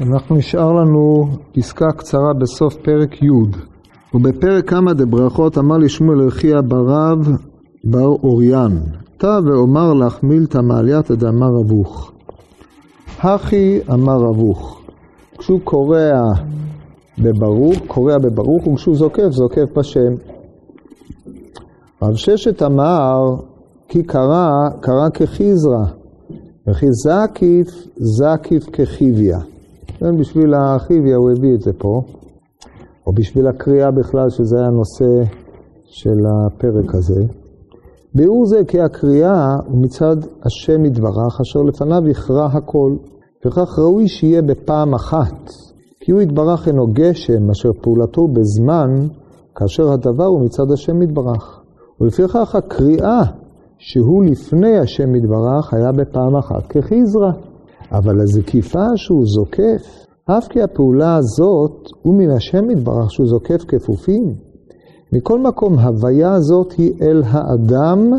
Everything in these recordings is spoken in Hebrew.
אנחנו נשאר לנו פסקה קצרה בסוף פרק י' ובפרק כמה דברכות אמר לי שמואל רכיה ברב בר אוריין תא ואומר לך מילתא מעלייתא דאמר אבוך הכי אמר אבוך כשהוא קורע בברוך, קורע בברוך וכשהוא זוקף, זוקף בשם. רב ששת אמר כי קרא, קרא כחיזרא וכי זקיף, זקיף כחיביה כן, בשביל החיביה הוא הביא את זה פה, או בשביל הקריאה בכלל, שזה היה הנושא של הפרק הזה. ביאור זה כי הקריאה הוא מצד השם יתברך, אשר לפניו יכרע הכל, וכך ראוי שיהיה בפעם אחת, כי הוא יתברך אינו גשם, אשר פעולתו בזמן, כאשר הדבר הוא מצד השם יתברך. ולפיכך הקריאה שהוא לפני השם יתברך היה בפעם אחת כחיזרא. אבל הזקיפה שהוא זוקף, אף כי הפעולה הזאת הוא מן השם יתברך שהוא זוקף כפופים. מכל מקום, הוויה הזאת היא אל האדם,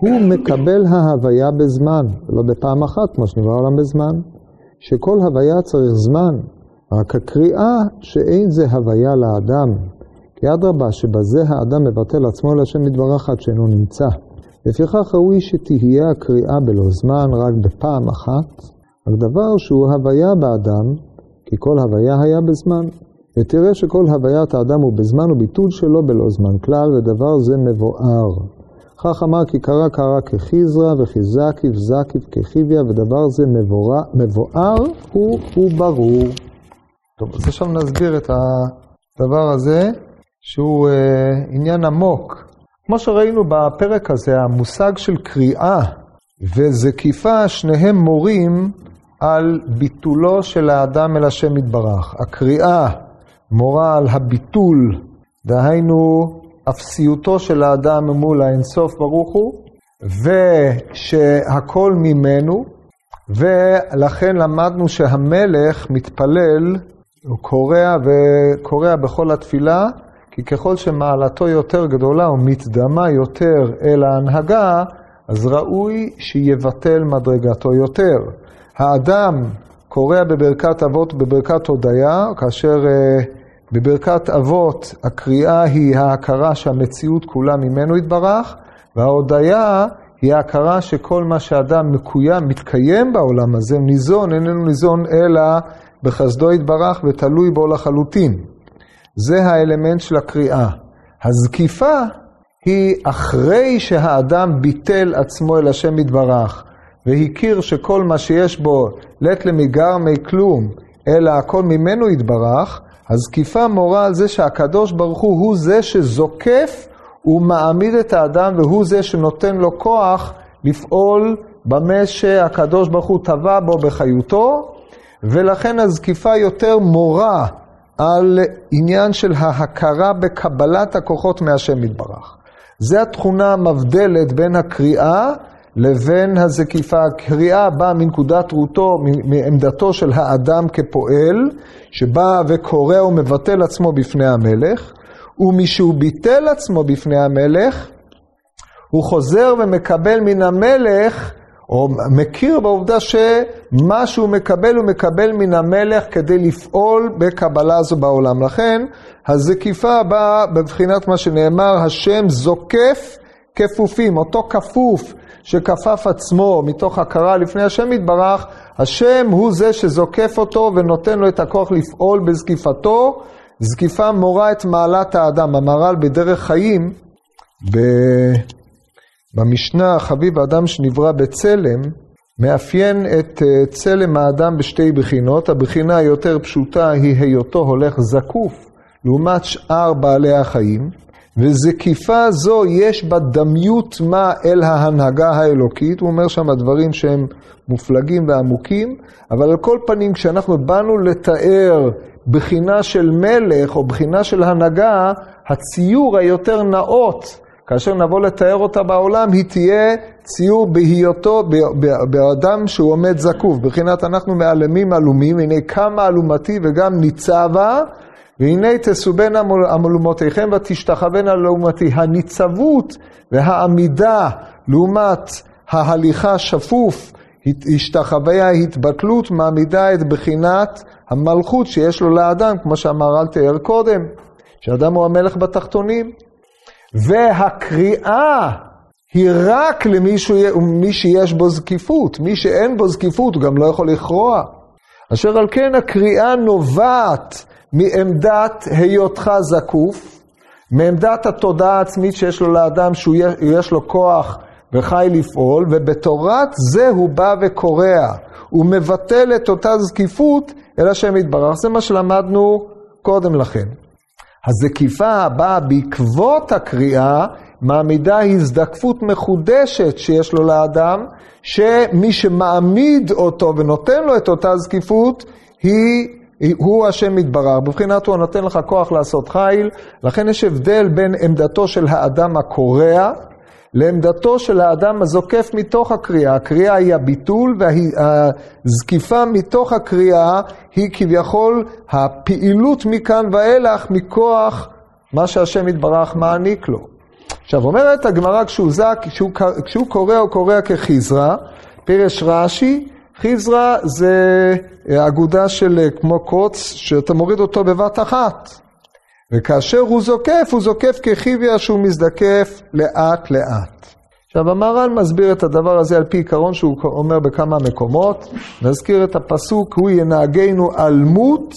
הוא מקבל ההוויה בזמן, לא בפעם אחת, כמו שנברא העולם בזמן. שכל הוויה צריך זמן, רק הקריאה שאין זה הוויה לאדם. כי אדרבה, שבזה האדם מבטל עצמו להשם יתברך עד שאינו נמצא. לפיכך ראוי שתהיה הקריאה בלא זמן, רק בפעם אחת, רק דבר שהוא הוויה באדם, כי כל הוויה היה בזמן. ותראה שכל הוויית האדם הוא בזמן וביטול שלו בלא זמן כלל, ודבר זה מבואר. כך אמר כי קרא קרא כחיזרא וכי זקיף זקיף כחיביה, ודבר זה מבואר, מבואר הוא, הוא ברור. טוב, אז עכשיו נסביר את הדבר הזה, שהוא אה, עניין עמוק. כמו שראינו בפרק הזה, המושג של קריאה וזקיפה, שניהם מורים על ביטולו של האדם אל השם יתברך. הקריאה מורה על הביטול, דהיינו אפסיותו של האדם מול האינסוף ברוך הוא, ושהכל ממנו, ולכן למדנו שהמלך מתפלל, הוא קורע וקורע בכל התפילה, כי ככל שמעלתו יותר גדולה ומתדמה יותר אל ההנהגה, אז ראוי שיבטל מדרגתו יותר. האדם קורא בברכת אבות בברכת הודיה, כאשר uh, בברכת אבות הקריאה היא ההכרה שהמציאות כולה ממנו יתברך, וההודיה היא ההכרה שכל מה שאדם מקוים, מתקיים בעולם הזה, ניזון, איננו ניזון אלא בחסדו יתברך ותלוי בו לחלוטין. זה האלמנט של הקריאה. הזקיפה היא אחרי שהאדם ביטל עצמו אל השם יתברך, והכיר שכל מה שיש בו לית למיגר מי כלום, אלא הכל ממנו יתברך, הזקיפה מורה על זה שהקדוש ברוך הוא הוא זה שזוקף ומעמיד את האדם, והוא זה שנותן לו כוח לפעול במה שהקדוש ברוך הוא טבע בו בחיותו, ולכן הזקיפה יותר מורה על עניין של ההכרה בקבלת הכוחות מהשם יתברך. זה התכונה המבדלת בין הקריאה לבין הזקיפה. הקריאה באה מנקודת רותו, מעמדתו של האדם כפועל, שבא וקורא ומבטל עצמו בפני המלך, ומשהוא ביטל עצמו בפני המלך, הוא חוזר ומקבל מן המלך, או מכיר בעובדה שמה שהוא מקבל, הוא מקבל מן המלך כדי לפעול בקבלה זו בעולם. לכן, הזקיפה באה בבחינת מה שנאמר, השם זוקף כפופים, אותו כפוף שכפף עצמו מתוך הכרה לפני השם יתברך, השם הוא זה שזוקף אותו ונותן לו את הכוח לפעול בזקיפתו. זקיפה מורה את מעלת האדם. המהר"ל בדרך חיים, ב... במשנה חביב האדם שנברא בצלם, מאפיין את אה, צלם האדם בשתי בחינות. הבחינה היותר פשוטה היא היותו הולך זקוף לעומת שאר בעלי החיים. וזקיפה זו יש בה דמיות מה אל ההנהגה האלוקית, הוא אומר שם דברים שהם מופלגים ועמוקים, אבל על כל פנים כשאנחנו באנו לתאר בחינה של מלך או בחינה של הנהגה, הציור היותר נאות, כאשר נבוא לתאר אותה בעולם, היא תהיה ציור בהיותו, באדם שהוא עומד זקוף. בחינת אנחנו מעלמים עלומים, הנה כמה אלומתי וגם ניצבה, והנה תסובנה המלומותיכם ותשתחוונה לעומתי. הניצבות והעמידה לעומת ההליכה שפוף השתחווי ההתבטלות מעמידה את בחינת המלכות שיש לו לאדם, כמו שהמהר"ל תיאר קודם, שאדם הוא המלך בתחתונים. והקריאה היא רק למי שיש בו זקיפות. מי שאין בו זקיפות הוא גם לא יכול לכרוע. אשר על כן הקריאה נובעת מעמדת היותך זקוף, מעמדת התודעה העצמית שיש לו לאדם, שיש לו כוח וחי לפעול, ובתורת זה הוא בא וקורע. הוא מבטל את אותה זקיפות אל השם יתברך. זה מה שלמדנו קודם לכן. הזקיפה הבאה בעקבות הקריאה מעמידה הזדקפות מחודשת שיש לו לאדם, שמי שמעמיד אותו ונותן לו את אותה זקיפות, היא, הוא השם יתברך. בבחינת הוא נותן לך כוח לעשות חיל, לכן יש הבדל בין עמדתו של האדם הקורע, לעמדתו של האדם הזוקף מתוך הקריאה. הקריאה היא הביטול והזקיפה מתוך הקריאה היא כביכול הפעילות מכאן ואילך מכוח מה שהשם יתברך מעניק לו. עכשיו אומרת הגמרא כשהוא, זק, כשהוא, כשהוא קורא הוא קורא כחיזרא, פירש רש"י, חיזרא זה אגודה של כמו קוץ שאתה מוריד אותו בבת אחת. וכאשר הוא זוקף, הוא זוקף כחיביה שהוא מזדקף לאט לאט. עכשיו המהר"ל מסביר את הדבר הזה על פי עיקרון שהוא אומר בכמה מקומות, נזכיר את הפסוק, הוא ינהגנו אלמות,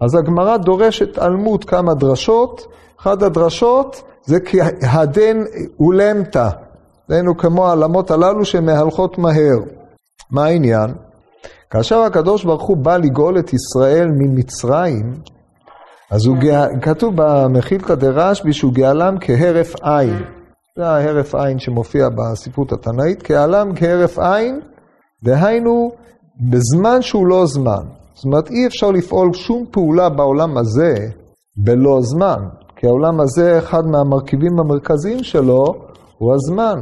אז הגמרא דורשת אלמות כמה דרשות, אחת הדרשות זה כהדן אולמתא, דהיינו כמו העלמות הללו שמהלכות מהר. מה העניין? כאשר הקדוש ברוך הוא בא לגאול את ישראל ממצרים, אז הוא גאה, כתוב במחילתא דרשב"י שהוא גאלם כהרף עין. זה ההרף עין שמופיע בספרות התנאית, כעלם כהרף עין, דהיינו בזמן שהוא לא זמן. זאת אומרת, אי אפשר לפעול שום פעולה בעולם הזה בלא זמן, כי העולם הזה, אחד מהמרכיבים המרכזיים שלו הוא הזמן.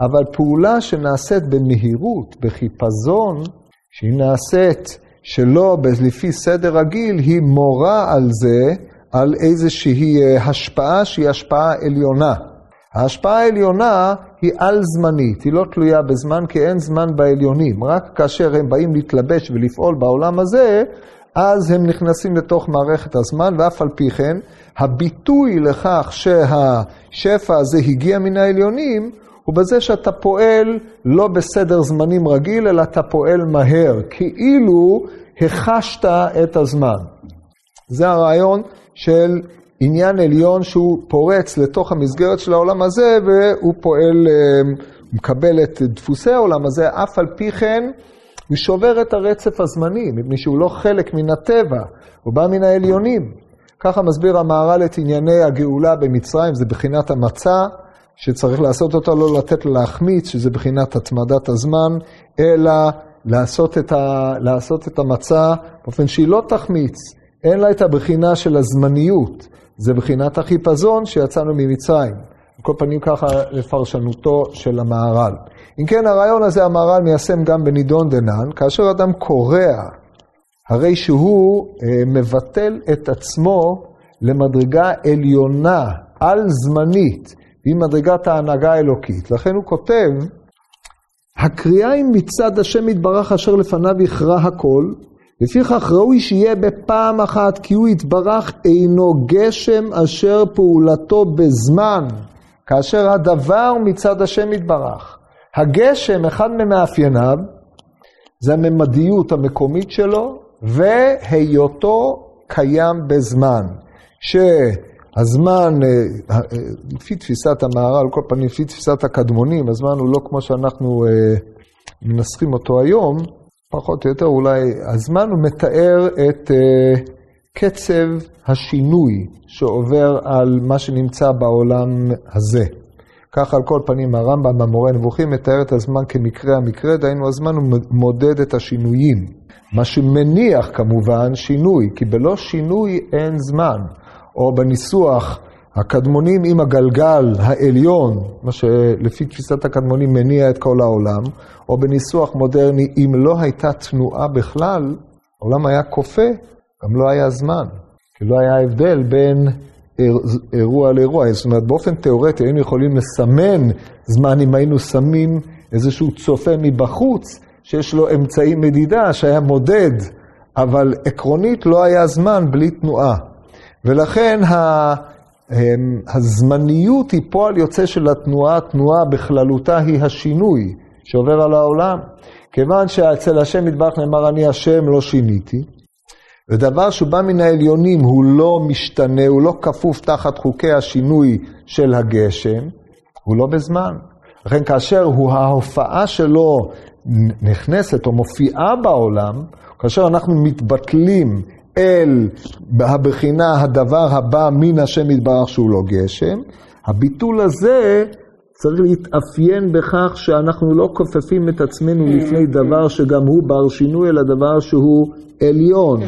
אבל פעולה שנעשית במהירות, בחיפזון, שהיא נעשית שלא לפי סדר רגיל, היא מורה על זה, על איזושהי אה, השפעה שהיא השפעה עליונה. ההשפעה העליונה היא על-זמנית, היא לא תלויה בזמן, כי אין זמן בעליונים. רק כאשר הם באים להתלבש ולפעול בעולם הזה, אז הם נכנסים לתוך מערכת הזמן, ואף על פי כן, הביטוי לכך שהשפע הזה הגיע מן העליונים, הוא בזה שאתה פועל לא בסדר זמנים רגיל, אלא אתה פועל מהר, כאילו החשת את הזמן. זה הרעיון של עניין עליון שהוא פורץ לתוך המסגרת של העולם הזה, והוא פועל, אה, מקבל את דפוסי העולם הזה, אף על פי כן הוא שובר את הרצף הזמני, מפני שהוא לא חלק מן הטבע, הוא בא מן העליונים. ככה מסביר המהר"ל את ענייני הגאולה במצרים, זה בחינת המצה, שצריך לעשות אותה, לא לתת לה להחמיץ, שזה בחינת התמדת הזמן, אלא לעשות את, ה, לעשות את המצה באופן שהיא לא תחמיץ. אין לה את הבחינה של הזמניות, זה בחינת החיפזון שיצאנו ממצרים. על כל פנים ככה לפרשנותו של המהר"ל. אם כן, הרעיון הזה המהר"ל מיישם גם בנידון דנן, כאשר אדם קורע, הרי שהוא אה, מבטל את עצמו למדרגה עליונה, על-זמנית, היא מדרגת ההנהגה האלוקית. לכן הוא כותב, הקריאה היא מצד השם יתברך אשר לפניו יכרע הכל, לפיכך ראוי שיהיה בפעם אחת כי הוא יתברך אינו גשם אשר פעולתו בזמן, כאשר הדבר מצד השם יתברך. הגשם, אחד ממאפייניו, זה הממדיות המקומית שלו, והיותו קיים בזמן. שהזמן, אה, אה, לפי תפיסת המהר"ל, על כל פנים לפי תפיסת הקדמונים, הזמן הוא לא כמו שאנחנו אה, מנסחים אותו היום, פחות או יותר אולי, הזמן הוא מתאר את קצב השינוי שעובר על מה שנמצא בעולם הזה. ככה על כל פנים הרמב"ם במורה נבוכים מתאר את הזמן כמקרה המקרה, דהיינו הזמן הוא מודד את השינויים. מה שמניח כמובן שינוי, כי בלא שינוי אין זמן. או בניסוח הקדמונים עם הגלגל העליון, מה שלפי תפיסת הקדמונים מניע את כל העולם, או בניסוח מודרני, אם לא הייתה תנועה בכלל, העולם היה כופה, גם לא היה זמן. כי לא היה הבדל בין אירוע לאירוע. זאת אומרת, באופן תיאורטי היינו יכולים לסמן זמן אם היינו שמים איזשהו צופה מבחוץ, שיש לו אמצעי מדידה שהיה מודד, אבל עקרונית לא היה זמן בלי תנועה. ולכן ה... הזמניות היא פועל יוצא של התנועה, התנועה בכללותה היא השינוי שעובר על העולם. כיוון שאצל השם יתברך נאמר אני השם לא שיניתי, ודבר שבא מן העליונים הוא לא משתנה, הוא לא כפוף תחת חוקי השינוי של הגשם, הוא לא בזמן. לכן כאשר הוא, ההופעה שלו נכנסת או מופיעה בעולם, כאשר אנחנו מתבטלים אל הבחינה הדבר הבא מן השם יתברך שהוא לא גשם, הביטול הזה צריך להתאפיין בכך שאנחנו לא כופפים את עצמנו לפני דבר שגם הוא בר שינוי, אלא דבר שהוא עליון.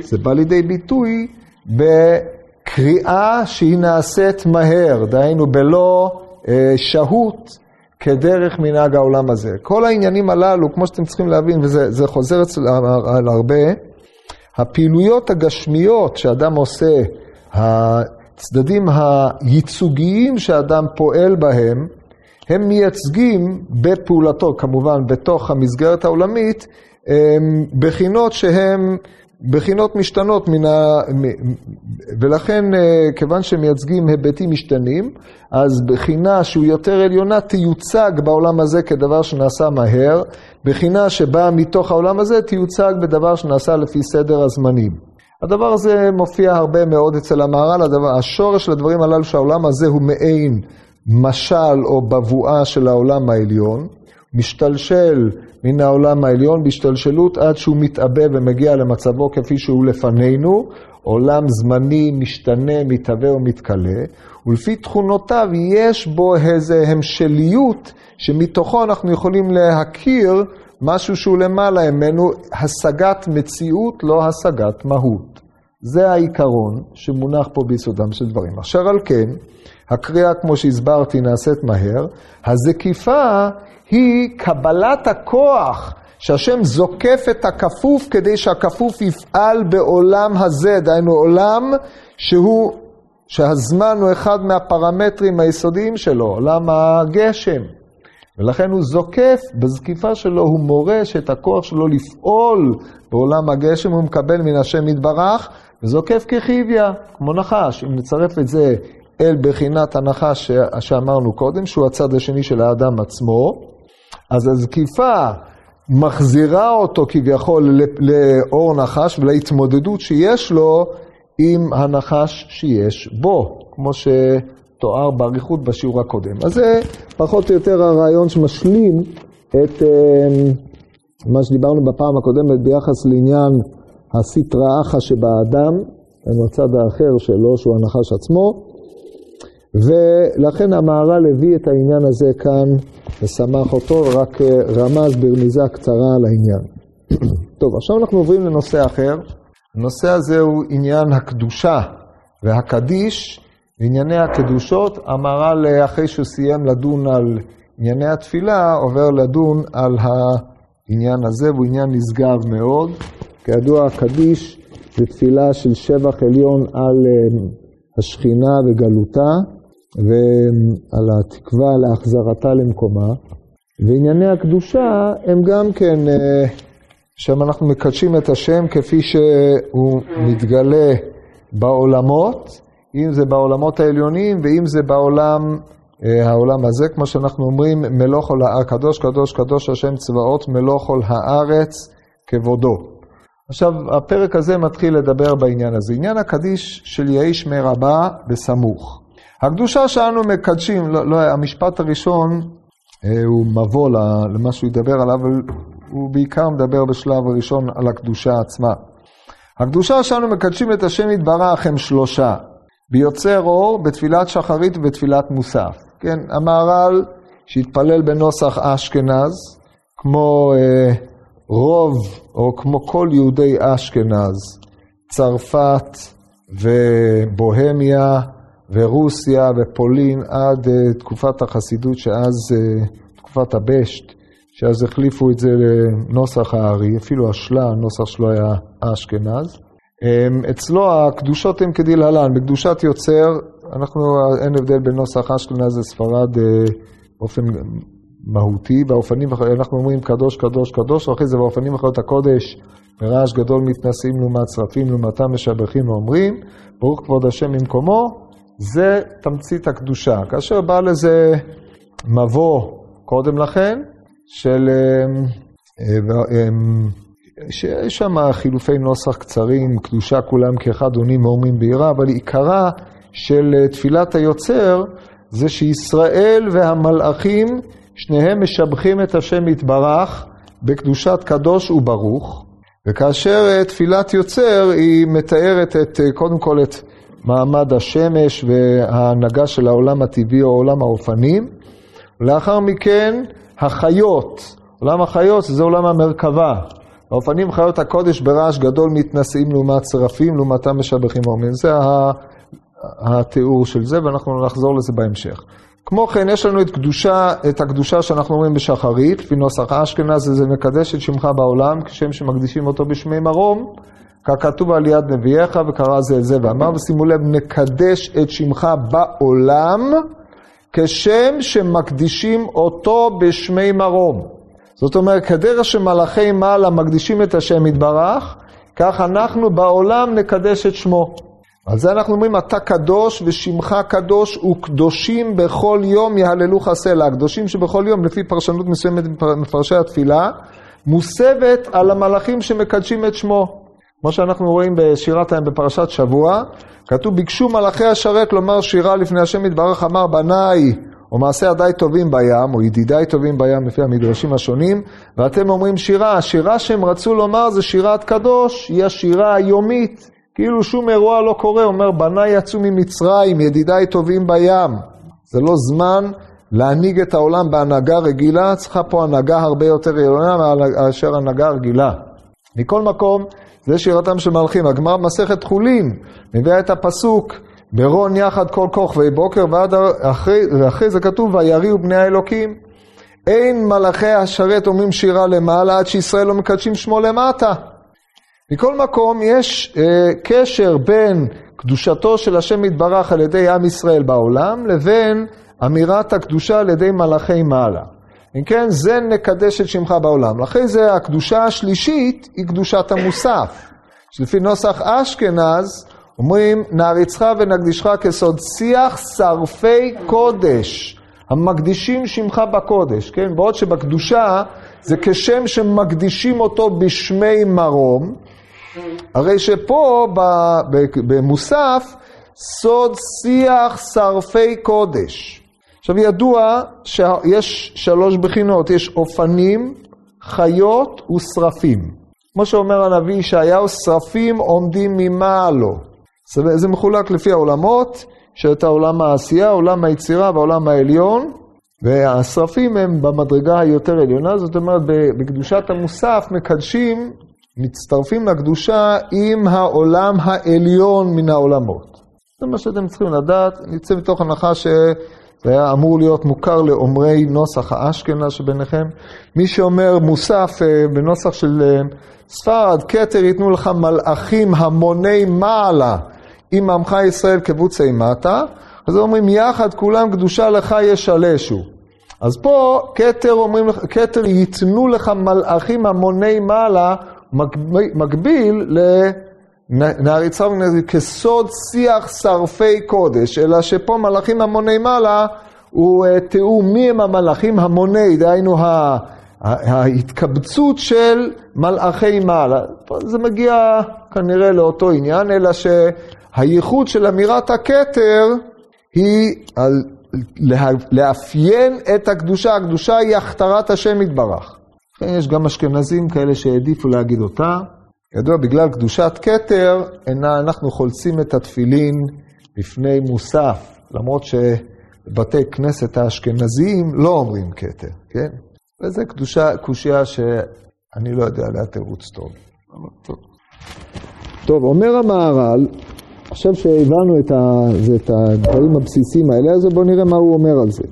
זה בא לידי ביטוי בקריאה שהיא נעשית מהר, דהיינו בלא אה, שהות כדרך מנהג העולם הזה. כל העניינים הללו, כמו שאתם צריכים להבין, וזה חוזר אצל על הרבה, הפעילויות הגשמיות שאדם עושה, הצדדים הייצוגיים שאדם פועל בהם, הם מייצגים בפעולתו, כמובן, בתוך המסגרת העולמית, בחינות שהן בחינות משתנות מן ה... ולכן, אה, כיוון שמייצגים היבטים משתנים, אז בחינה שהוא יותר עליונה תיוצג בעולם הזה כדבר שנעשה מהר, בחינה שבאה מתוך העולם הזה תיוצג בדבר שנעשה לפי סדר הזמנים. הדבר הזה מופיע הרבה מאוד אצל המהר"ל, השורש של הדברים הללו שהעולם הזה הוא מעין משל או בבואה של העולם העליון, משתלשל מן העולם העליון בהשתלשלות עד שהוא מתעבה ומגיע למצבו כפי שהוא לפנינו, עולם זמני, משתנה, מתהווה ומתכלה, ולפי תכונותיו יש בו איזו המשליות שמתוכו אנחנו יכולים להכיר משהו שהוא למעלה ממנו, השגת מציאות, לא השגת מהות. זה העיקרון שמונח פה ביסודם של דברים. אשר על כן, הקריאה, כמו שהסברתי, נעשית מהר. הזקיפה היא קבלת הכוח שהשם זוקף את הכפוף כדי שהכפוף יפעל בעולם הזה, דהיינו עולם שהוא, שהזמן הוא אחד מהפרמטרים היסודיים שלו, עולם הגשם. ולכן הוא זוקף, בזקיפה שלו הוא מורש את הכוח שלו לפעול בעולם הגשם, הוא מקבל מן השם יתברך, וזוקף כחיביה, כמו נחש. אם נצרף את זה אל בחינת הנחש שאמרנו קודם, שהוא הצד השני של האדם עצמו, אז הזקיפה מחזירה אותו כביכול לאור נחש ולהתמודדות שיש לו עם הנחש שיש בו, כמו שתואר באריכות בשיעור הקודם. אז זה פחות או יותר הרעיון שמשלים את אה, מה שדיברנו בפעם הקודמת ביחס לעניין הסטרא אחא שבאדם, הצד האחר שלו, שהוא הנחש עצמו, ולכן המהר"ל הביא את העניין הזה כאן ושמח אותו, רק אה, רמז ברמיזה קצרה על העניין. טוב, עכשיו אנחנו עוברים לנושא אחר. הנושא הזה הוא עניין הקדושה והקדיש, ענייני הקדושות. המהר"ל, אה, אחרי שהוא סיים לדון על ענייני התפילה, עובר לדון על העניין הזה, והוא עניין נשגב מאוד. כידוע, הקדיש זה תפילה של שבח עליון על אה, השכינה וגלותה. ועל התקווה להחזרתה למקומה. וענייני הקדושה הם גם כן, אה, שם אנחנו מקדשים את השם כפי שהוא מתגלה בעולמות, אם זה בעולמות העליונים ואם זה בעולם, אה, העולם הזה, כמו שאנחנו אומרים, מלוך כל הקדוש קדוש קדוש השם צבאות מלוך כל הארץ כבודו. עכשיו, הפרק הזה מתחיל לדבר בעניין הזה. עניין הקדיש של יהי שמי רבה בסמוך. הקדושה שאנו מקדשים, לא, לא, המשפט הראשון אה, הוא מבוא למה שהוא ידבר עליו, אבל הוא בעיקר מדבר בשלב הראשון על הקדושה עצמה. הקדושה שאנו מקדשים את השם יתברך הם שלושה, ביוצר אור, בתפילת שחרית ובתפילת מוסף. כן, המהר"ל שהתפלל בנוסח אשכנז, כמו אה, רוב, או כמו כל יהודי אשכנז, צרפת ובוהמיה, ורוסיה ופולין עד uh, תקופת החסידות, שאז, uh, תקופת הבשט, שאז החליפו את זה לנוסח הארי, אפילו השלה, הנוסח שלו היה אשכנז. Um, אצלו הקדושות הן כדלהלן, בקדושת יוצר, אנחנו, אין הבדל בין נוסח אשכנז לספרד uh, באופן מהותי, באופנים, אנחנו אומרים קדוש, קדוש, קדוש, ואחרי זה באופנים אחרות הקודש, ברעש גדול מתנשאים לעומת שרפים, לעומתם משבחים ואומרים, ברוך כבוד השם ממקומו, זה תמצית הקדושה. כאשר בא לזה מבוא קודם לכן, של... שיש שם חילופי נוסח קצרים, קדושה כולם כאחד עונים ואומרים ביראה, אבל עיקרה של תפילת היוצר זה שישראל והמלאכים, שניהם משבחים את השם יתברך בקדושת קדוש וברוך, וכאשר תפילת יוצר היא מתארת את, קודם כל את מעמד השמש וההנהגה של העולם הטבעי או עולם האופנים, ולאחר מכן החיות, עולם החיות זה עולם המרכבה. האופנים חיות הקודש ברעש גדול מתנשאים לעומת שרפים, לעומתם משבחים ואומרים. זה התיאור של זה, ואנחנו נחזור לזה בהמשך. כמו כן, יש לנו את, קדושה, את הקדושה שאנחנו אומרים בשחרית, לפי נוסח אשכנז, זה מקדש את שמך בעולם, כשם שמקדישים אותו בשמי מרום, ככתוב על יד נביאיך, וקרא זה את זה ואמר, ושימו לב, נקדש את שמך בעולם, כשם שמקדישים אותו בשמי מרום. זאת אומרת, כדרך שמלאכי מעלה מקדישים את השם יתברך, כך אנחנו בעולם נקדש את שמו. על זה אנחנו אומרים, אתה קדוש ושמך קדוש וקדושים בכל יום יהללוך סלע. הקדושים שבכל יום, לפי פרשנות מסוימת מפרשי התפילה, מוסבת על המלאכים שמקדשים את שמו. כמו שאנחנו רואים בשירת ההם בפרשת שבוע, כתוב, ביקשו מלאכי השרת לומר שירה לפני השם יתברך, אמר בניי או מעשה ידיי טובים בים, או ידידיי טובים בים לפי המדרשים השונים, ואתם אומרים שירה. השירה שהם רצו לומר זה שירת קדוש, היא השירה היומית. כאילו שום אירוע לא קורה, אומר בניי יצאו ממצרים, ידידיי טובים בים. זה לא זמן להנהיג את העולם בהנהגה רגילה, צריכה פה הנהגה הרבה יותר עליונה מאשר הנהגה רגילה. מכל מקום, זה שירתם של מלכים. הגמר מסכת חולין מביאה את הפסוק ברון יחד כל כוכבי בוקר ועד אחרי, ואחרי זה כתוב ויריעו בני האלוקים. אין מלאכי השרת אומרים שירה למעלה עד שישראל לא מקדשים שמו למטה. מכל מקום יש אה, קשר בין קדושתו של השם יתברך על ידי עם ישראל בעולם לבין אמירת הקדושה על ידי מלאכי מעלה. אם כן, זה נקדש את שמך בעולם. אחרי זה הקדושה השלישית היא קדושת המוסף, שלפי נוסח אשכנז אומרים, נעריצך ונקדישך כסוד שיח שרפי קודש, המקדישים שמך בקודש, כן? בעוד שבקדושה זה כשם שמקדישים אותו בשמי מרום, הרי שפה במוסף, סוד שיח שרפי קודש. עכשיו ידוע שיש שלוש בחינות, יש אופנים, חיות ושרפים. כמו שאומר הנביא ישעיהו, שרפים עומדים ממעלו. זה, מחולק לפי העולמות, שאת העולם העשייה, עולם היצירה והעולם העליון, והשרפים הם במדרגה היותר עליונה, זאת אומרת בקדושת המוסף מקדשים, מצטרפים לקדושה עם העולם העליון מן העולמות. זה מה שאתם צריכים לדעת, נצא מתוך הנחה ש... זה היה אמור להיות מוכר לאומרי נוסח האשכנז שביניכם. מי שאומר מוסף אה, בנוסח של אה, ספרד, כתר ייתנו לך מלאכים המוני מעלה. אם עמך ישראל קבוץ אימתה, אז אומרים יחד כולם קדושה לך ישלשו. אז פה כתר אומרים, כתר ייתנו לך מלאכים המוני מעלה, מקביל לנעריצה כסוד שיח שרפי קודש, אלא שפה מלאכים המוני מעלה הוא אה, תיאור מי הם המלאכים המוני, דהיינו ההתקבצות של מלאכי מעלה. זה מגיע כנראה לאותו עניין, אלא ש... הייחוד של אמירת הכתר היא על לאפיין את הקדושה, הקדושה היא הכתרת השם יתברך. יש גם אשכנזים כאלה שהעדיפו להגיד אותה. ידוע, בגלל קדושת כתר, אינה אנחנו חולצים את התפילין לפני מוסף, למרות שבבתי כנסת האשכנזיים לא אומרים כתר, כן? וזו קדושה, קושייה שאני לא יודע עליה תירוץ. טוב. טוב, אומר המהר"ל, עכשיו שהבנו את, ה, את הדברים הבסיסיים האלה, אז בואו נראה מה הוא אומר על זה.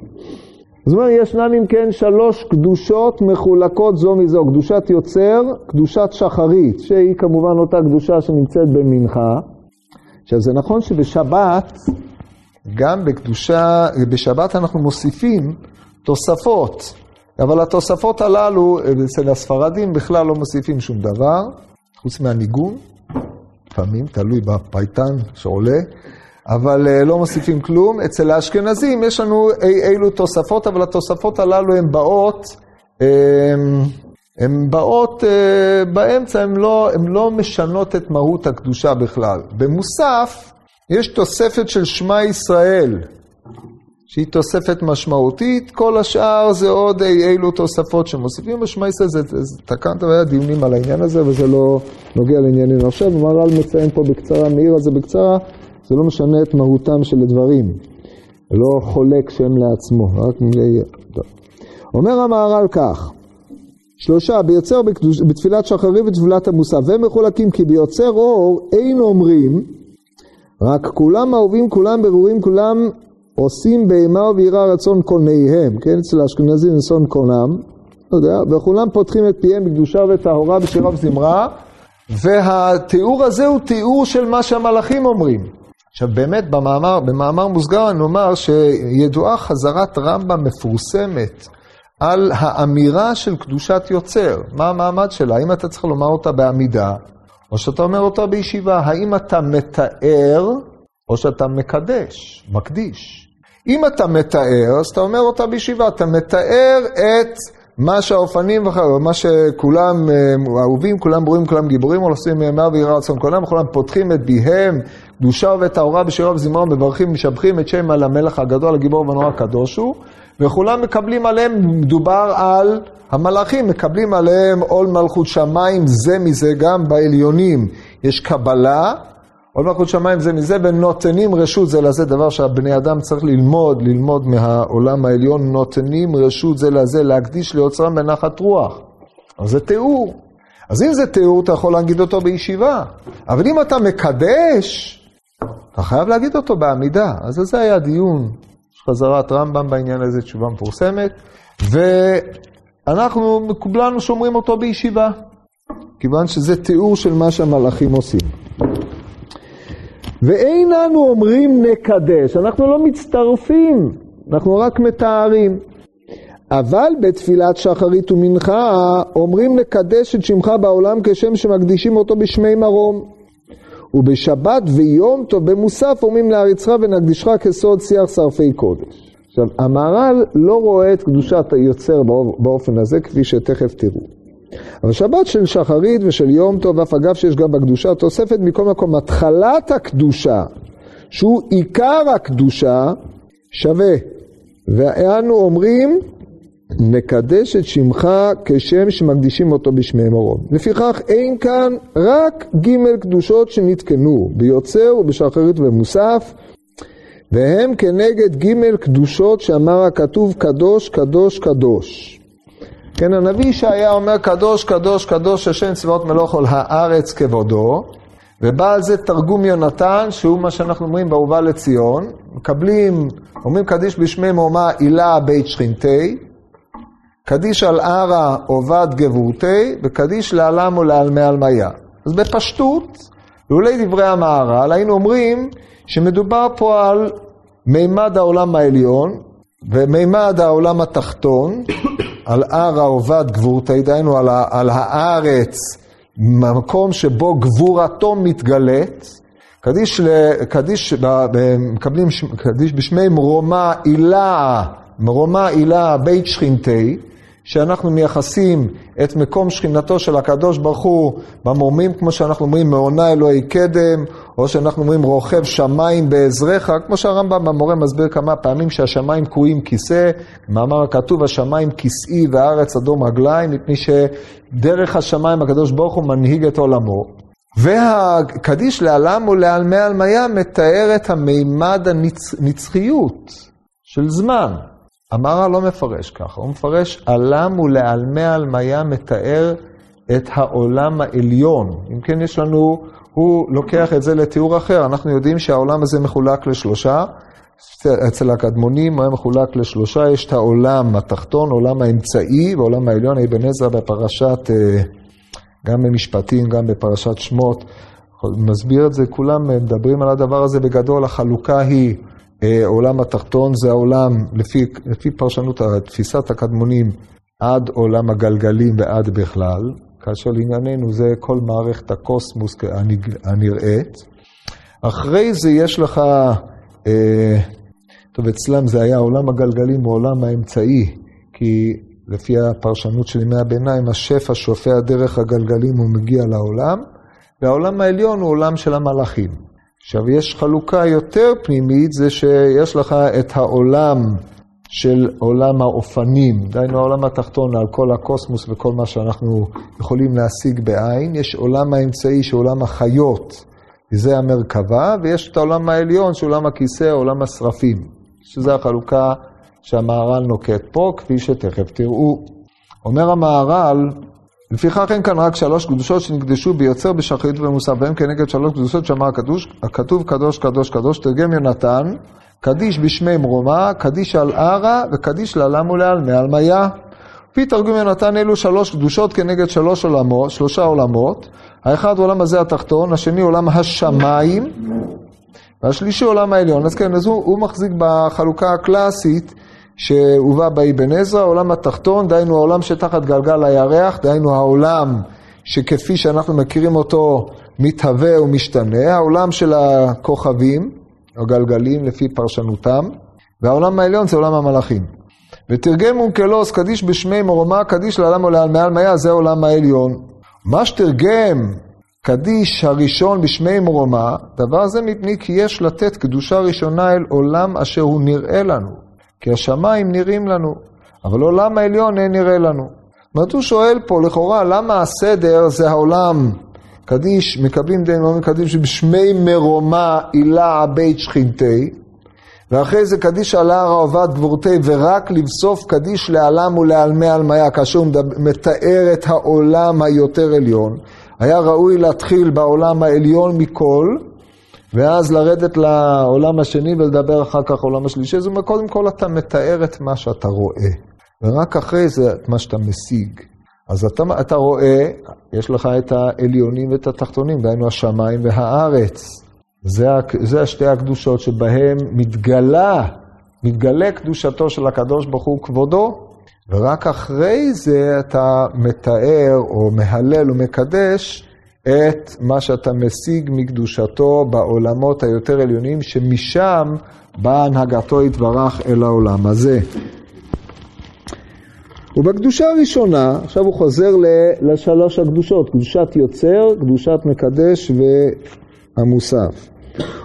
זאת אומרת, ישנן אם כן שלוש קדושות מחולקות זו מזו, קדושת יוצר, קדושת שחרית, שהיא כמובן אותה קדושה שנמצאת במנחה. עכשיו זה נכון שבשבת, גם בקדושה, בשבת אנחנו מוסיפים תוספות. אבל התוספות הללו, אצל הספרדים בכלל לא מוסיפים שום דבר, חוץ מהניגון, לפעמים, תלוי בפייטן שעולה, אבל אה, לא מוסיפים כלום. אצל האשכנזים יש לנו אי, אילו תוספות, אבל התוספות הללו הן באות, הן באות אה, באמצע, הן לא, לא משנות את מהות הקדושה בכלל. במוסף, יש תוספת של שמע ישראל, שהיא תוספת משמעותית, כל השאר זה עוד אי אילו תוספות שמוסיפים בשמע ישראל, זה, זה תקנת והיה דיונים על העניין הזה וזה לא נוגע לענייננו עכשיו, ומהר"ל מציין פה בקצרה, מעיר על זה בקצרה, זה לא משנה את מהותם של הדברים, לא חולק שם לעצמו, רק מילי... טוב. אומר המהר"ל כך, שלושה, ביוצר בקדוש, בתפילת שחרית ותפילת המוסף, והם מחולקים כי ביוצר אור אין אומרים, רק כולם אהובים, כולם ברורים, כולם עושים בהמה וביראה רצון קוניהם, כן, אצל האשכנזים רצון קונם, לא יודע, וכולם פותחים את פיהם בקדושה וטהורה בשירה וזמרה, והתיאור הזה הוא תיאור של מה שהמלאכים אומרים. עכשיו באמת במאמר, במאמר מוסגר נאמר שידועה חזרת רמב"ם מפורסמת על האמירה של קדושת יוצר, מה המעמד שלה, האם אתה צריך לומר אותה בעמידה, או שאתה אומר אותה בישיבה, האם אתה מתאר או שאתה מקדש, מקדיש. אם אתה מתאר, אז אתה אומר אותה בישיבה, אתה מתאר את מה שהאופנים, מה שכולם אה, אהובים, כולם ברורים, כולם גיבורים, עושים מימר ויראה רצון כולם, כולם פותחים את ביהם, קדושה וטהורה בשירה וזמרה, מברכים, משבחים את שם על המלך הגדול, הגיבור והנורא הקדוש הוא, וכולם מקבלים עליהם, מדובר על המלאכים, מקבלים עליהם עול מלכות שמיים זה מזה, גם בעליונים יש קבלה. עול מלכות שמיים זה מזה, ונותנים רשות זה לזה, דבר שהבני אדם צריך ללמוד, ללמוד מהעולם העליון, נותנים רשות זה לזה, להקדיש ליוצרם בנחת רוח. אז זה תיאור. אז אם זה תיאור, אתה יכול להגיד אותו בישיבה. אבל אם אתה מקדש, אתה חייב להגיד אותו בעמידה. אז זה היה דיון, יש חזרת רמב"ם בעניין הזה, תשובה מפורסמת, ואנחנו, כולנו שומרים אותו בישיבה, כיוון שזה תיאור של מה שהמלאכים עושים. ואין אנו אומרים נקדש, אנחנו לא מצטרפים, אנחנו רק מתארים. אבל בתפילת שחרית ומנחה אומרים נקדש את שמך בעולם כשם שמקדישים אותו בשמי מרום. ובשבת ויום טוב במוסף אומרים להריצך ונקדישך כסוד שיח שרפי קודש. עכשיו, המהר"ל לא רואה את קדושת היוצר באופן הזה, כפי שתכף תראו. אבל שבת של שחרית ושל יום טוב, אף אגב שיש גם בקדושה, תוספת מכל מקום, התחלת הקדושה, שהוא עיקר הקדושה, שווה. ואנו אומרים, נקדש את שמך כשם שמקדישים אותו בשמי מרום. לפיכך אין כאן רק ג' קדושות שנתקנו, ביוצר ובשחרית ובמוסף, והם כנגד ג' קדושות שאמר הכתוב קדוש, קדוש, קדוש. כן, הנביא ישעיה אומר, קדוש, קדוש, קדוש, השם צבאות מלוך על הארץ כבודו, ובא על זה תרגום יונתן, שהוא מה שאנחנו אומרים באהובה לציון, מקבלים, אומרים קדיש בשמי מומה הילה בית שכינתי, קדיש על ערה עובד גבורתי, וקדיש לעלם ולעלמי עלמיה. אז בפשטות, לולי דברי המהר"ל, היינו אומרים שמדובר פה על מימד העולם העליון, ומימד העולם התחתון, על הר העובד גבורתי, דהיינו על, על הארץ, מקום שבו גבורתו מתגלית. קדיש, קדיש, מקבלים קדיש בשמי מרומה הילה, מרומה הילה בית שכינתי, שאנחנו מייחסים את מקום שכינתו של הקדוש ברוך הוא במורמים, כמו שאנחנו אומרים, מעונה אלוהי קדם, או שאנחנו אומרים רוכב שמיים בעזרך, כמו שהרמב"ם במורה מסביר כמה פעמים שהשמיים קרויים כיסא, מאמר הכתוב, השמיים כיסאי והארץ אדום רגליים, מפני שדרך השמיים הקדוש ברוך הוא מנהיג את עולמו. והקדיש לעלם ולעלמי עלמיה מתאר את המימד הנצחיות של זמן. המהר"ל לא מפרש ככה, הוא מפרש עלם ולעלמי עלמיה מתאר את העולם העליון. אם כן יש לנו, הוא לוקח את זה לתיאור אחר, אנחנו יודעים שהעולם הזה מחולק לשלושה, אצל הקדמונים הוא היה מחולק לשלושה, יש את העולם התחתון, עולם האמצעי ועולם העליון, אבן עזרא בפרשת, אה, גם במשפטים, גם בפרשת שמות, מסביר את זה, כולם מדברים על הדבר הזה בגדול, החלוקה היא העולם אה, התחתון זה העולם, לפי, לפי פרשנות תפיסת הקדמונים, עד עולם הגלגלים ועד בכלל, כאשר לענייננו זה כל מערכת הקוסמוס הנראית. אחרי זה יש לך, אה, טוב, אצלם זה היה עולם הגלגלים הוא עולם האמצעי, כי לפי הפרשנות של ימי הביניים, השפע שופע דרך הגלגלים ומגיע לעולם, והעולם העליון הוא עולם של המלאכים. עכשיו, יש חלוקה יותר פנימית, זה שיש לך את העולם של עולם האופנים, דהיינו העולם התחתון על כל הקוסמוס וכל מה שאנחנו יכולים להשיג בעין, יש עולם האמצעי שהוא עולם החיות, וזה המרכבה, ויש את העולם העליון שהוא עולם הכיסא, עולם השרפים, שזו החלוקה שהמהר"ל נוקט פה, כפי שתכף תראו. אומר המהר"ל, לפיכך אין כאן רק שלוש קדושות שנקדשו ביוצר, בשחרית ובמוסף, והם כנגד שלוש קדושות שאמר הקדוש, הכתוב קדוש קדוש קדוש, תרגם יונתן, קדיש בשמי מרומה, קדיש על ערה וקדיש לעלם ולעלמי עלמיה. לפי תרגום יונתן אלו שלוש קדושות כנגד שלוש עולמות, שלושה עולמות. האחד עולם הזה התחתון, השני עולם השמיים, והשלישי עולם העליון. אז כן, אז הוא, הוא מחזיק בחלוקה הקלאסית שהובא באבן עזרא, העולם התחתון, דהיינו העולם שתחת גלגל הירח, דהיינו העולם שכפי שאנחנו מכירים אותו מתהווה ומשתנה, העולם של הכוכבים, הגלגלים לפי פרשנותם, והעולם העליון זה עולם המלאכים. ותרגם אונקלוס קדיש בשמי מרומה, קדיש לעלם עולה על מעל מאה, זה עולם העליון. מה שתרגם קדיש הראשון בשמי מרומה, דבר זה מפני כי יש לתת קדושה ראשונה אל עולם אשר הוא נראה לנו. כי השמיים נראים לנו, אבל עולם העליון אין נראה לנו. זאת הוא שואל פה לכאורה למה הסדר זה העולם קדיש, מקבלים דין אומרים קדיש בשמי מרומה הילה בית שכינתי, ואחרי זה קדיש על הר העובד גבורתי, ורק לבסוף קדיש לעלם ולעלמי עלמיה, כאשר הוא מתאר את העולם היותר עליון. היה ראוי להתחיל בעולם העליון מכל, ואז לרדת לעולם השני ולדבר אחר כך עולם השלישי, זאת אומרת, קודם כל אתה מתאר את מה שאתה רואה, ורק אחרי זה את מה שאתה משיג. אז אתה, אתה רואה, יש לך את העליונים ואת התחתונים, דהיינו השמיים והארץ. זה, זה השתי הקדושות שבהם מתגלה, מתגלה קדושתו של הקדוש ברוך הוא כבודו, ורק אחרי זה אתה מתאר או מהלל ומקדש את מה שאתה משיג מקדושתו בעולמות היותר עליונים, שמשם באה הנהגתו יתברך אל העולם הזה. ובקדושה הראשונה, עכשיו הוא חוזר לשלוש הקדושות, קדושת יוצר, קדושת מקדש והמוסף.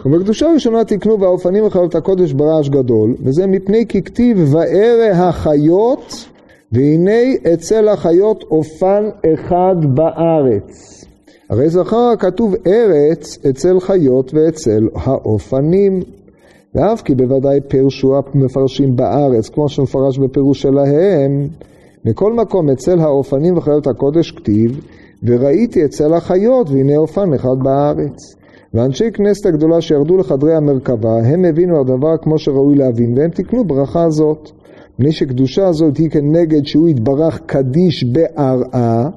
ובקדושה הראשונה תקנו והאופנים וחיות הקודש ברעש גדול, וזה מפני כי כתיב וארא החיות, והנה אצל החיות אופן אחד בארץ. הרי זכר הכתוב ארץ אצל חיות ואצל האופנים. ואף כי בוודאי פירשו המפרשים בארץ, כמו שמפרש בפירוש שלהם, מכל מקום אצל האופנים וחיות הקודש כתיב, וראיתי אצל החיות והנה אופן אחד בארץ. ואנשי כנסת הגדולה שירדו לחדרי המרכבה, הם הבינו הדבר כמו שראוי להבין, והם תיקנו ברכה זאת. מפני שקדושה הזאת היא כנגד שהוא יתברך קדיש בארעה,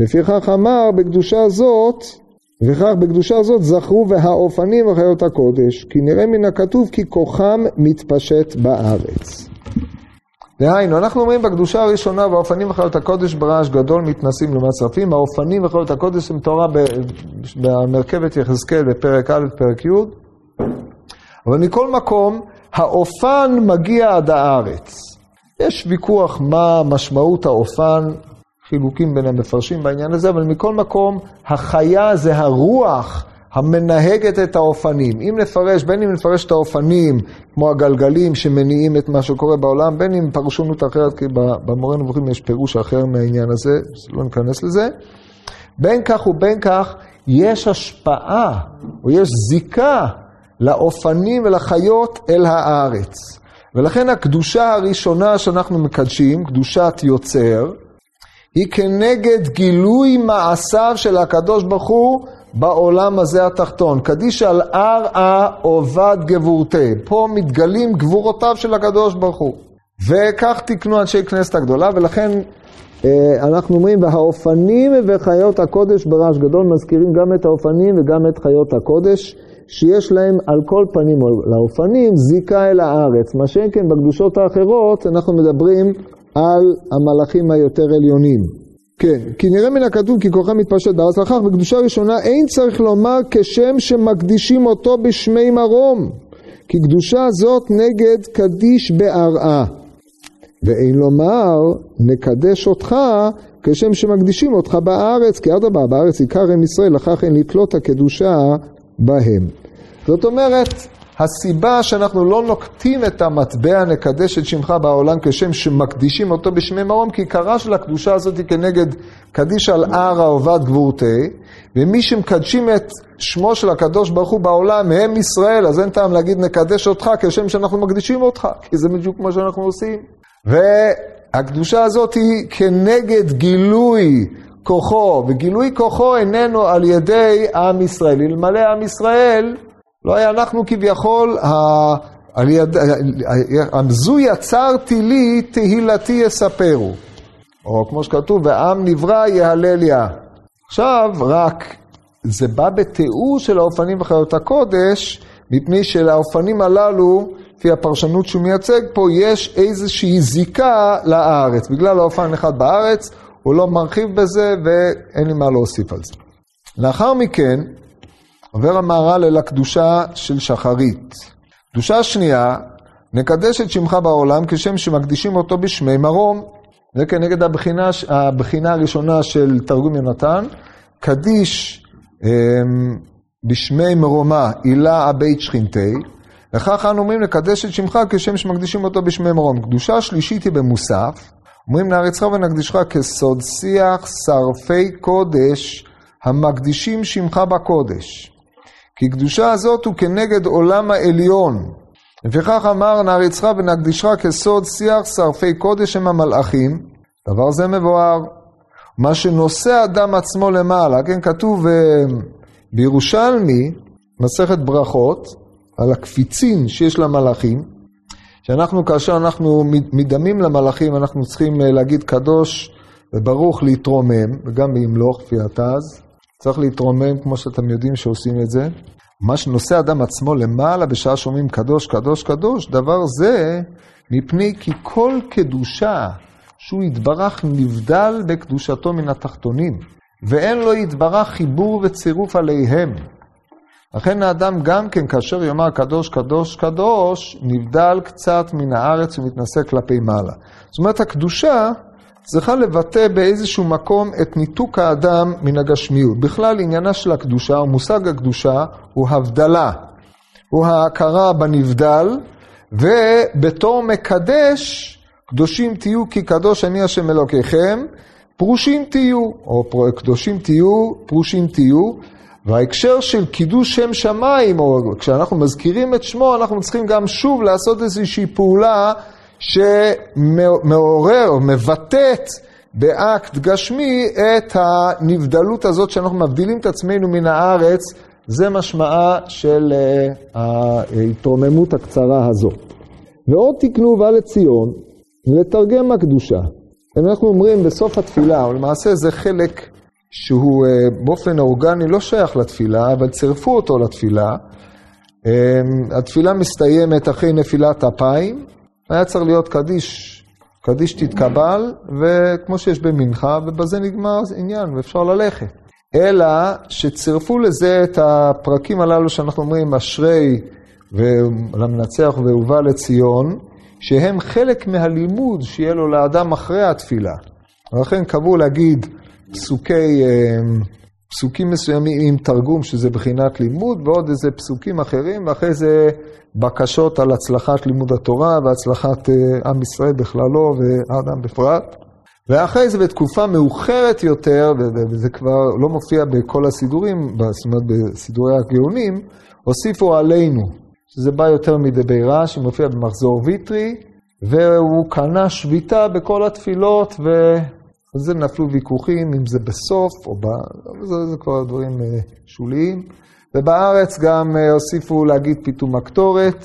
לפיכך אמר בקדושה זאת, וכך בקדושה זאת זכרו והאופנים וחיות הקודש, כי נראה מן הכתוב כי כוחם מתפשט בארץ. דהיינו, אנחנו אומרים בקדושה הראשונה, והאופנים וחיות הקודש ברעש גדול מתנסים למצרפים, האופנים וחיות הקודש הם תורה במרכבת יחזקאל בפרק א', פרק י', אבל מכל מקום, האופן מגיע עד הארץ. יש ויכוח מה משמעות האופן, חילוקים בין המפרשים בעניין הזה, אבל מכל מקום, החיה זה הרוח המנהגת את האופנים. אם נפרש, בין אם נפרש את האופנים כמו הגלגלים שמניעים את מה שקורה בעולם, בין אם פרשונות אחרת, כי במורה נבוכים יש פירוש אחר מהעניין הזה, לא ניכנס לזה. בין כך ובין כך, יש השפעה, או יש זיקה לאופנים ולחיות אל הארץ. ולכן הקדושה הראשונה שאנחנו מקדשים, קדושת יוצר, היא כנגד גילוי מעשיו של הקדוש ברוך הוא בעולם הזה התחתון. קדיש על ארעה עובד גבורתי. פה מתגלים גבורותיו של הקדוש ברוך הוא. וכך תקנו אנשי כנסת הגדולה, ולכן אה, אנחנו אומרים, והאופנים וחיות הקודש ברעש גדול מזכירים גם את האופנים וגם את חיות הקודש, שיש להם על כל פנים לאופנים זיקה אל הארץ. מה שאין כן בקדושות האחרות, אנחנו מדברים על המלאכים היותר עליונים. כן, כי נראה מן הכתוב כי כוחם מתפשט בארץ לכך בקדושה ראשונה אין צריך לומר כשם שמקדישים אותו בשמי מרום. כי קדושה זאת נגד קדיש בארעה ואין לומר נקדש אותך כשם שמקדישים אותך בארץ כי אדרבה בארץ עיקר עם ישראל לכך אין לתלות הקדושה בהם. זאת אומרת הסיבה שאנחנו לא נוקטים את המטבע נקדש את שמך בעולם כשם שמקדישים אותו בשמי מרום, כי עיקרה של הקדושה הזאת היא כנגד קדיש על ערא עובד גבורתי, ומי שמקדשים את שמו של הקדוש ברוך הוא בעולם הם ישראל, אז אין טעם להגיד נקדש אותך כשם שאנחנו מקדישים אותך, כי זה בדיוק מה שאנחנו עושים. והקדושה הזאת היא כנגד גילוי כוחו, וגילוי כוחו איננו על ידי עם ישראל. אלמלא עם ישראל, לא היה אנחנו כביכול, זו יצרתי לי תהילתי יספרו. או כמו שכתוב, ועם נברא יהלל יה. עכשיו, רק זה בא בתיאור של האופנים וחיות הקודש, מפני שלאופנים הללו, לפי הפרשנות שהוא מייצג פה, יש איזושהי זיקה לארץ. בגלל האופן אחד בארץ, הוא לא מרחיב בזה ואין לי מה להוסיף על זה. לאחר מכן, עובר המהר"ל אל הקדושה של שחרית. קדושה שנייה, נקדש את שמך בעולם כשם שמקדישים אותו בשמי מרום. זה כנגד הבחינה, הבחינה הראשונה של תרגום יונתן, קדיש אמ, בשמי מרומה הילה הבית שכינתי, וכך אנו אומרים לקדש את שמך כשם שמקדישים אותו בשמי מרום. קדושה שלישית היא במוסף, אומרים נעריצך ונקדישך כסוד שיח שרפי קודש המקדישים שמך בקודש. כי קדושה הזאת הוא כנגד עולם העליון. לפיכך אמר נעריצך ונקדישך כסוד שיח שרפי קודש הם המלאכים, דבר זה מבואר. מה שנושא אדם עצמו למעלה, כן, כתוב uh, בירושלמי, מסכת ברכות, על הקפיצים שיש למלאכים, שאנחנו, כאשר אנחנו מדמים למלאכים, אנחנו צריכים uh, להגיד קדוש וברוך להתרומם, וגם בימלוך, כפי התז. צריך להתרומם כמו שאתם יודעים שעושים את זה. מה שנושא אדם עצמו למעלה בשעה שאומרים קדוש, קדוש, קדוש, דבר זה מפני כי כל קדושה שהוא יתברך נבדל בקדושתו מן התחתונים, ואין לו יתברך חיבור וצירוף עליהם. לכן האדם גם כן, כאשר יאמר קדוש, קדוש, קדוש, נבדל קצת מן הארץ ומתנשא כלפי מעלה. זאת אומרת, הקדושה צריכה לבטא באיזשהו מקום את ניתוק האדם מן הגשמיות. בכלל עניינה של הקדושה, או מושג הקדושה, הוא הבדלה. הוא ההכרה בנבדל, ובתור מקדש, קדושים תהיו כי קדוש אני השם אלוקיכם, פרושים תהיו, או קדושים תהיו, פרושים תהיו. וההקשר של קידוש שם שמיים, או כשאנחנו מזכירים את שמו, אנחנו צריכים גם שוב לעשות איזושהי פעולה שמעורר או מבטאת באקט גשמי את הנבדלות הזאת שאנחנו מבדילים את עצמנו מן הארץ, זה משמעה של אה, ההתרוממות הקצרה הזאת. ועוד תקנו ובא לציון לתרגם הקדושה. אנחנו אומרים בסוף התפילה, ולמעשה זה חלק שהוא אה, באופן אורגני לא שייך לתפילה, אבל צירפו אותו לתפילה. אה, התפילה מסתיימת אחרי נפילת אפיים, היה צריך להיות קדיש, קדיש תתקבל, וכמו שיש במנחה, ובזה נגמר עניין, ואפשר ללכת. אלא שצירפו לזה את הפרקים הללו שאנחנו אומרים, אשרי ולמנצח והובא לציון, שהם חלק מהלימוד שיהיה לו לאדם אחרי התפילה. ולכן קבעו להגיד פסוקי, אה, פסוקים מסוימים עם תרגום, שזה בחינת לימוד, ועוד איזה פסוקים אחרים, ואחרי זה בקשות על הצלחת לימוד התורה והצלחת אה, עם ישראל בכללו ואדם בפרט. ואחרי זה בתקופה מאוחרת יותר, וזה כבר לא מופיע בכל הסידורים, זאת אומרת בסידורי הגאונים, הוסיפו עלינו, שזה בא יותר מדבי רעש, שמופיע במחזור ויטרי, והוא קנה שביתה בכל התפילות, וזה נפלו ויכוחים אם זה בסוף או ב... זה, זה כבר דברים אה, שוליים. ובארץ גם אה, הוסיפו להגיד פיתום הקטורת,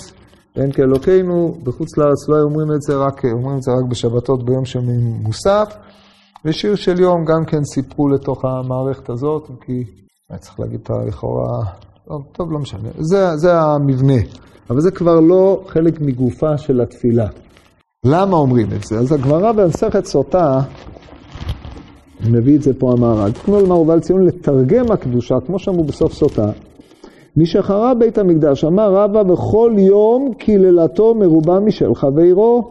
ואין כאלוקינו, בחוץ לארץ לא אומרים את זה, רק, אומרים את זה רק בשבתות ביום שומעים מוסף. ושיר של יום גם כן סיפרו לתוך המערכת הזאת, כי אני צריך להגיד את לכאורה, טוב, טוב, לא משנה, זה, זה המבנה, אבל זה כבר לא חלק מגופה של התפילה. למה אומרים את זה? אז הגמרא במסכת סוטה, מביא את זה פה המהר"ל, תקנו למר ובא לציון לתרגם הקדושה, כמו שאמרו בסוף סוטה. מי שחרב בית המקדש, אמר רבא בכל יום קללתו מרובה משל חברו,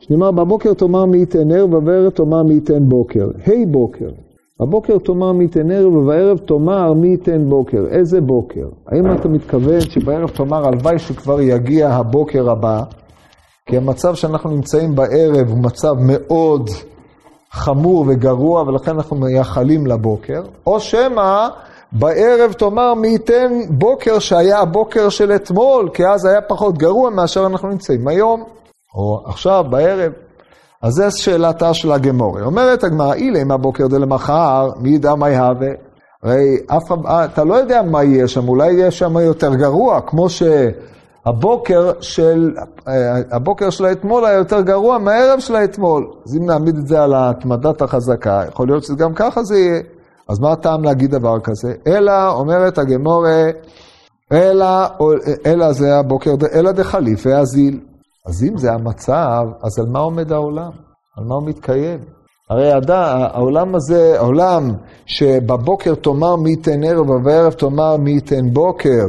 שנאמר בבוקר תאמר מי ייתן ערב, ובערב תאמר מי ייתן בוקר. היי hey, בוקר. בבוקר תאמר מי ייתן ערב, ובערב תאמר מי ייתן בוקר. איזה בוקר? האם אתה מתכוון שבערב תאמר הלוואי שכבר יגיע הבוקר הבא? כי המצב שאנחנו נמצאים בערב הוא מצב מאוד חמור וגרוע, ולכן אנחנו מייחלים לבוקר. או שמא בערב תאמר מי ייתן בוקר שהיה הבוקר של אתמול, כי אז היה פחות גרוע מאשר אנחנו נמצאים היום, או עכשיו, בערב. אז זו שאלתה של הגמורי. אומרת הגמרא, אילה אם הבוקר דלמחר, מי ידע מה יהווה? הרי אף, אתה לא יודע מה יהיה שם, אולי יהיה שם יותר גרוע, כמו שהבוקר של, הבוקר של האתמול היה יותר גרוע מהערב של האתמול. אז אם נעמיד את זה על התמדת החזקה, יכול להיות שגם ככה זה יהיה. אז מה הטעם להגיד דבר כזה? אלא, אומרת הגמורה, אלא, אלא זה הבוקר, אלא דחליף והזיל. אז אם זה המצב, אז על מה עומד העולם? על מה הוא מתקיים? הרי הדע, העולם הזה, העולם שבבוקר תאמר מי ייתן ערב ובערב תאמר מי ייתן בוקר,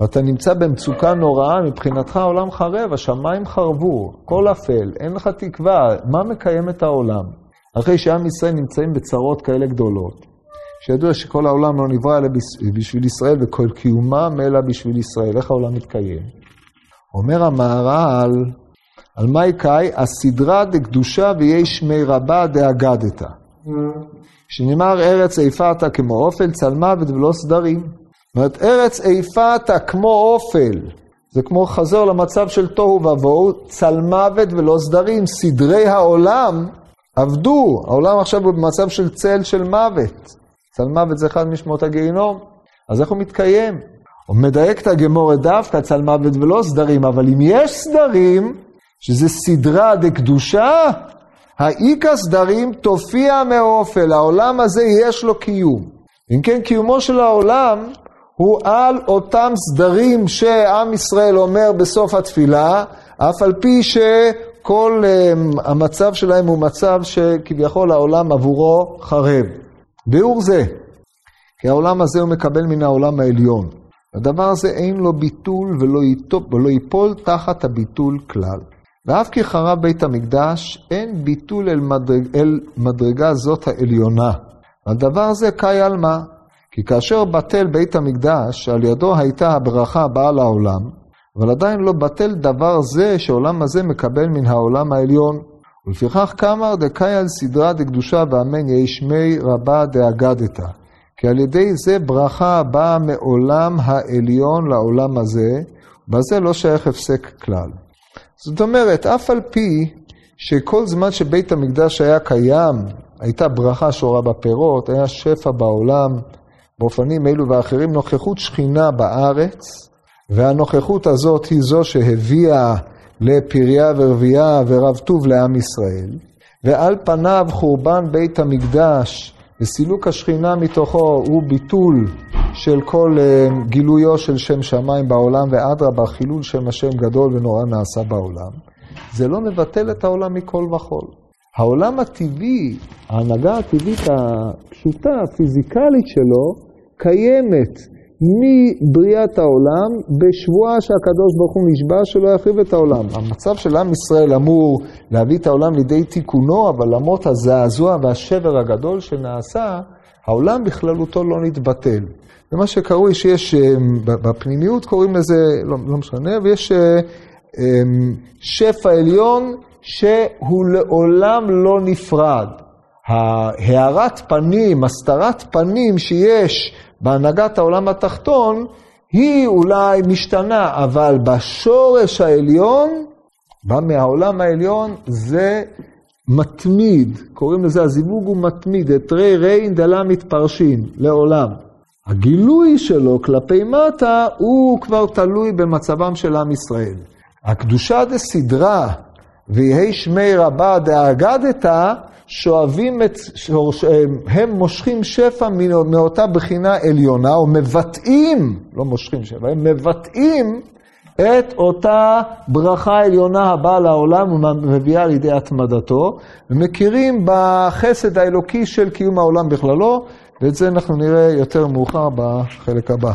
ואתה נמצא במצוקה נוראה, מבחינתך העולם חרב, השמיים חרבו, הכל אפל, אין לך תקווה, מה מקיים את העולם? אחרי שעם ישראל נמצאים בצרות כאלה גדולות, שידוע שכל העולם לא נברא אלא בשביל ישראל וכל קיומם אלא בשביל ישראל, איך העולם מתקיים? אומר המהר"ל, על מה יקאי? הסדרה דקדושה ויהי שמי רבה דאגדתא. שנאמר ארץ איפתה כמו אופל, צלמוות ולא סדרים. זאת אומרת, ארץ איפתה כמו אופל, זה כמו חזור למצב של תוהו ובוהו, צלמוות ולא סדרים. סדרי העולם עבדו, העולם עכשיו הוא במצב של צל של מוות. צלמוות זה אחד משמות הגיהינום, אז איך הוא מתקיים? הוא מדייק את הגמורת דווקא צל מוות ולא סדרים, אבל אם יש סדרים, שזה סדרה דקדושה, האיכא סדרים תופיע מאופל, העולם הזה יש לו קיום. אם כן, קיומו של העולם הוא על אותם סדרים שעם ישראל אומר בסוף התפילה, אף על פי שכל um, המצב שלהם הוא מצב שכביכול העולם עבורו חרב. ביאור זה, כי העולם הזה הוא מקבל מן העולם העליון. הדבר הזה אין לו ביטול ולא, יטופ, ולא ייפול תחת הביטול כלל. ואף כי חרב בית המקדש, אין ביטול אל, מדרג, אל מדרגה זאת העליונה. הדבר הזה קאי על מה? כי כאשר בטל בית המקדש, על ידו הייתה הברכה הבאה לעולם, אבל עדיין לא בטל דבר זה שעולם הזה מקבל מן העולם העליון. ולפיכך קמר דקאי על סדרה דקדושה ואמן יהי שמי רבה דאגדתא. כי על ידי זה ברכה באה מעולם העליון לעולם הזה, בזה לא שייך הפסק כלל. זאת אומרת, אף על פי שכל זמן שבית המקדש היה קיים, הייתה ברכה שורה בפירות, היה שפע בעולם, באופנים אלו ואחרים, נוכחות שכינה בארץ, והנוכחות הזאת היא זו שהביאה לפריה ורבייה ורב טוב לעם ישראל, ועל פניו חורבן בית המקדש וסילוק השכינה מתוכו הוא ביטול של כל uh, גילויו של שם שמיים בעולם, ואדרבה, חילול שם השם גדול ונורא נעשה בעולם. זה לא מבטל את העולם מכל וכול. העולם הטבעי, ההנהגה הטבעית הפשוטה, הפיזיקלית שלו, קיימת מבריאת העולם בשבועה שהקדוש ברוך הוא נשבע שלא יחריב את העולם. המצב של עם ישראל אמור להביא את העולם לידי תיקונו, אבל למרות הזעזוע והשבר הגדול שנעשה, העולם בכללותו לא נתבטל. זה מה שקרוי שיש, אה, בפנימיות קוראים לזה, לא, לא משנה, ויש אה, אמ, שפע עליון שהוא לעולם לא נפרד. הארת פנים, הסתרת פנים שיש בהנהגת העולם התחתון, היא אולי משתנה, אבל בשורש העליון, בא מהעולם העליון, זה מתמיד, קוראים לזה הזיווג הוא מתמיד, את רי ריין דלה מתפרשין, לעולם. הגילוי שלו כלפי מטה הוא כבר תלוי במצבם של עם ישראל. הקדושה דסדרה ויהי שמי רבה דאגדתא שואבים את, הם מושכים שפע מאותה בחינה עליונה, או מבטאים, לא מושכים שפע, הם מבטאים את אותה ברכה עליונה הבאה לעולם ומביאה לידי התמדתו, ומכירים בחסד האלוקי של קיום העולם בכללו, ואת זה אנחנו נראה יותר מאוחר בחלק הבא.